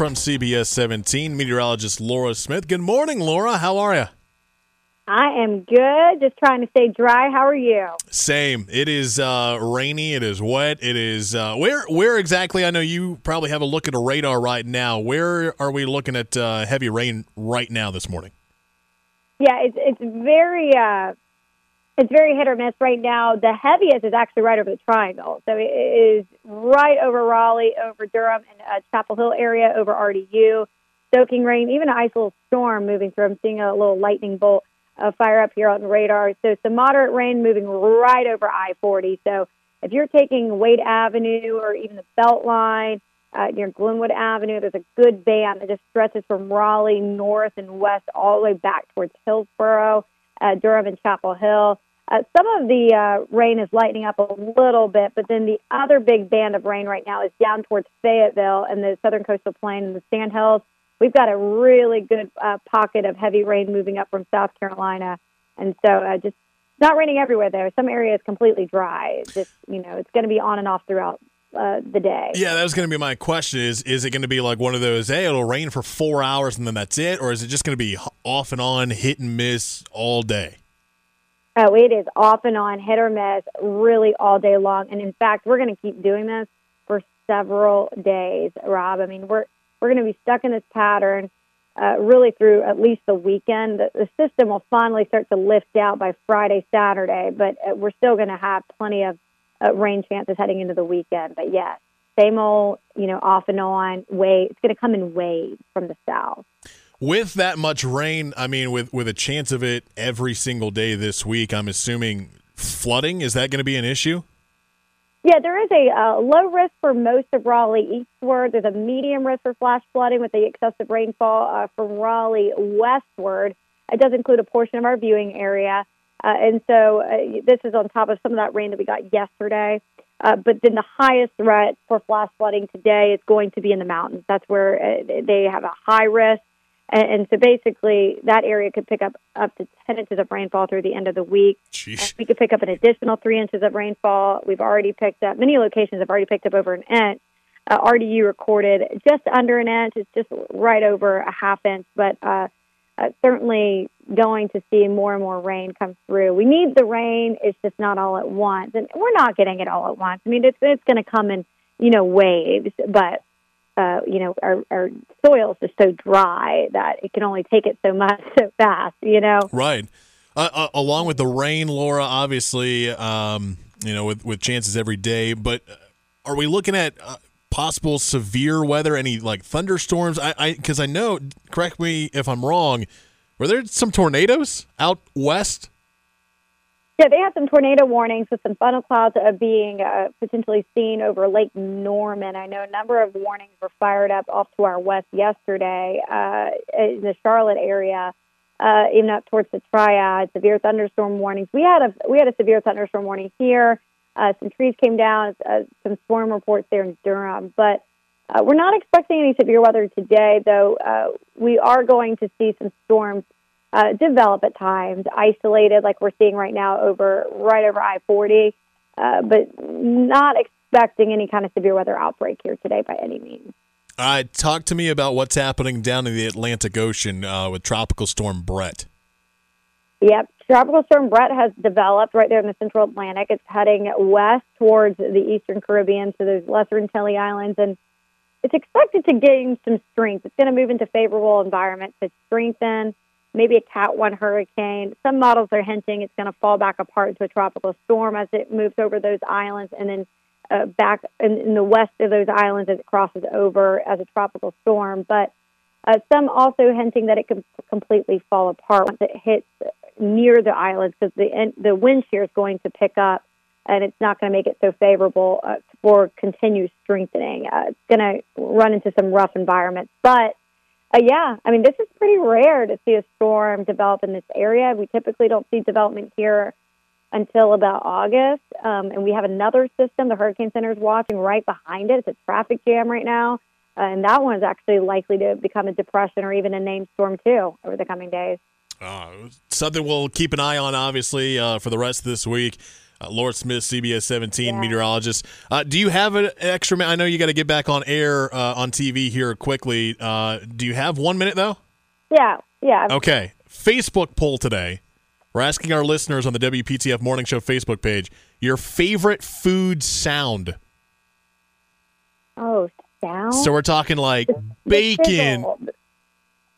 from CBS 17, meteorologist Laura Smith. Good morning, Laura. How are you? I am good. Just trying to stay dry. How are you? Same. It is uh, rainy. It is wet. It is uh, where where exactly? I know you probably have a look at a radar right now. Where are we looking at uh, heavy rain right now this morning? Yeah, it's it's very uh, it's very hit or miss right now. The heaviest is actually right over the triangle, so it is right over Raleigh, over Durham, and uh, Chapel Hill area, over RDU. Soaking rain, even an ice little storm moving through. I'm seeing a little lightning bolt uh, fire up here on radar. So some moderate rain moving right over I-40. So if you're taking Wade Avenue or even the Beltline uh, near Glenwood Avenue, there's a good band that just stretches from Raleigh north and west all the way back towards Hillsborough, uh, Durham, and Chapel Hill. Uh, some of the uh, rain is lightening up a little bit, but then the other big band of rain right now is down towards Fayetteville and the southern coastal plain and the Sandhills we've got a really good uh, pocket of heavy rain moving up from South Carolina, and so uh, just not raining everywhere there. Some areas completely dry. Just you know, it's going to be on and off throughout uh, the day. Yeah, that was going to be my question. Is is it going to be like one of those? Hey, it'll rain for four hours and then that's it, or is it just going to be off and on, hit and miss all day? Oh, it is off and on, hit or miss, really all day long. And in fact, we're going to keep doing this for several days, Rob. I mean, we're we're going to be stuck in this pattern uh, really through at least the weekend. The, the, system will finally start to lift out by Friday, Saturday, but uh, we're still going to have plenty of uh, rain chances heading into the weekend. But yes, same old, you know, off and on wave. It's going to come in waves from the south. With that much rain, I mean, with with a chance of it every single day this week, I'm assuming flooding is that going to be an issue? Yeah, there is a uh, low risk for most of Raleigh eastward. There's a medium risk for flash flooding with the excessive rainfall uh, from Raleigh westward. It does include a portion of our viewing area. Uh, and so uh, this is on top of some of that rain that we got yesterday. Uh, but then the highest threat for flash flooding today is going to be in the mountains. That's where uh, they have a high risk. And, and, so basically, that area could pick up up to 10 inches of rainfall through the end of the week. We could pick up an additional three inches of rainfall. We've already picked up, many locations have already picked up over an inch. Uh, RDU recorded just under an inch. It's just right over a half inch, but uh, uh, certainly going to see more and more rain come through. We need the rain. It's just not all at once. And we're not getting it all at once. I mean, it's, it's going to come in, you know, waves, but uh, you know, our, our soils are so dry that it can only take it so much so fast, you know? Right. Uh, uh, along with the rain, Laura, obviously, um, you know, with, with chances every day, but are we looking at uh, possible severe weather, any like thunderstorms? I, I, cause I know, correct me if I'm wrong, were there some tornadoes out west yeah, they had some tornado warnings with some funnel clouds uh, being uh, potentially seen over Lake Norman. I know a number of warnings were fired up off to our west yesterday uh, in the Charlotte area, uh, even up towards the Triad. Severe thunderstorm warnings. We had a we had a severe thunderstorm warning here. Uh, some trees came down. Uh, some storm reports there in Durham, but uh, we're not expecting any severe weather today. Though uh, we are going to see some storms uh, develop at times, isolated like we're seeing right now over right over I 40, uh, but not expecting any kind of severe weather outbreak here today by any means. All right, talk to me about what's happening down in the Atlantic Ocean uh, with Tropical Storm Bret. Yep, Tropical Storm Bret has developed right there in the Central Atlantic. It's heading west towards the Eastern Caribbean, so there's Lesser Antilles Islands, and it's expected to gain some strength. It's going to move into favorable environment to strengthen maybe a Cat 1 hurricane. Some models are hinting it's going to fall back apart into a tropical storm as it moves over those islands and then uh, back in, in, the west of those islands as it crosses over as a tropical storm. But uh, some also hinting that it could completely fall apart once it hits near the islands because the, the wind shear is going to pick up and it's not going to make it so favorable uh, for continued strengthening. Uh, it's going to run into some rough environments. But uh, yeah, I mean, this is pretty rare to see a storm develop in this area. We typically don't see development here until about August. Um, and we have another system the Hurricane Center is watching right behind it. It's a traffic jam right now. Uh, and that one is actually likely to become a depression or even a named storm, too, over the coming days. Uh, something we'll keep an eye on, obviously, uh, for the rest of this week. Uh, Laura Smith, CBS 17 Yeah. meteorologist. Uh, do you have an extra minute? I know you got to get back on air uh, on TV here quickly. Uh, do you have one minute, though? Yeah, yeah. Okay. Facebook poll today. We're asking our listeners on the WPTF Morning Show Facebook page your favorite food sound. Oh, sound. So we're talking like bacon.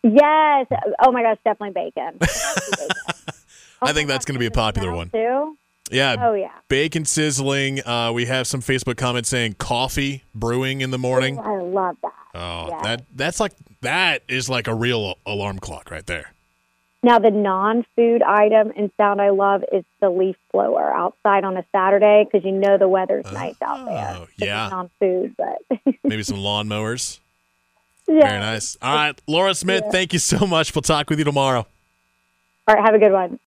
Yes. Oh my gosh, definitely bacon. I think that's going to be a popular one. too. Yeah. Oh yeah. Bacon sizzling. Uh, we have some Facebook comments saying coffee brewing in the morning. I love that. Oh, Yeah. that that's like that is like a real alarm clock right there. Now the non-food item and sound I love is the leaf blower outside on a Saturday because you know the weather's nice out there. Oh, It's yeah. non-food, but Maybe some lawnmowers. yeah. Very nice. All right, Laura Smith, thank you so much. We'll talk with you tomorrow. All right, have a good one.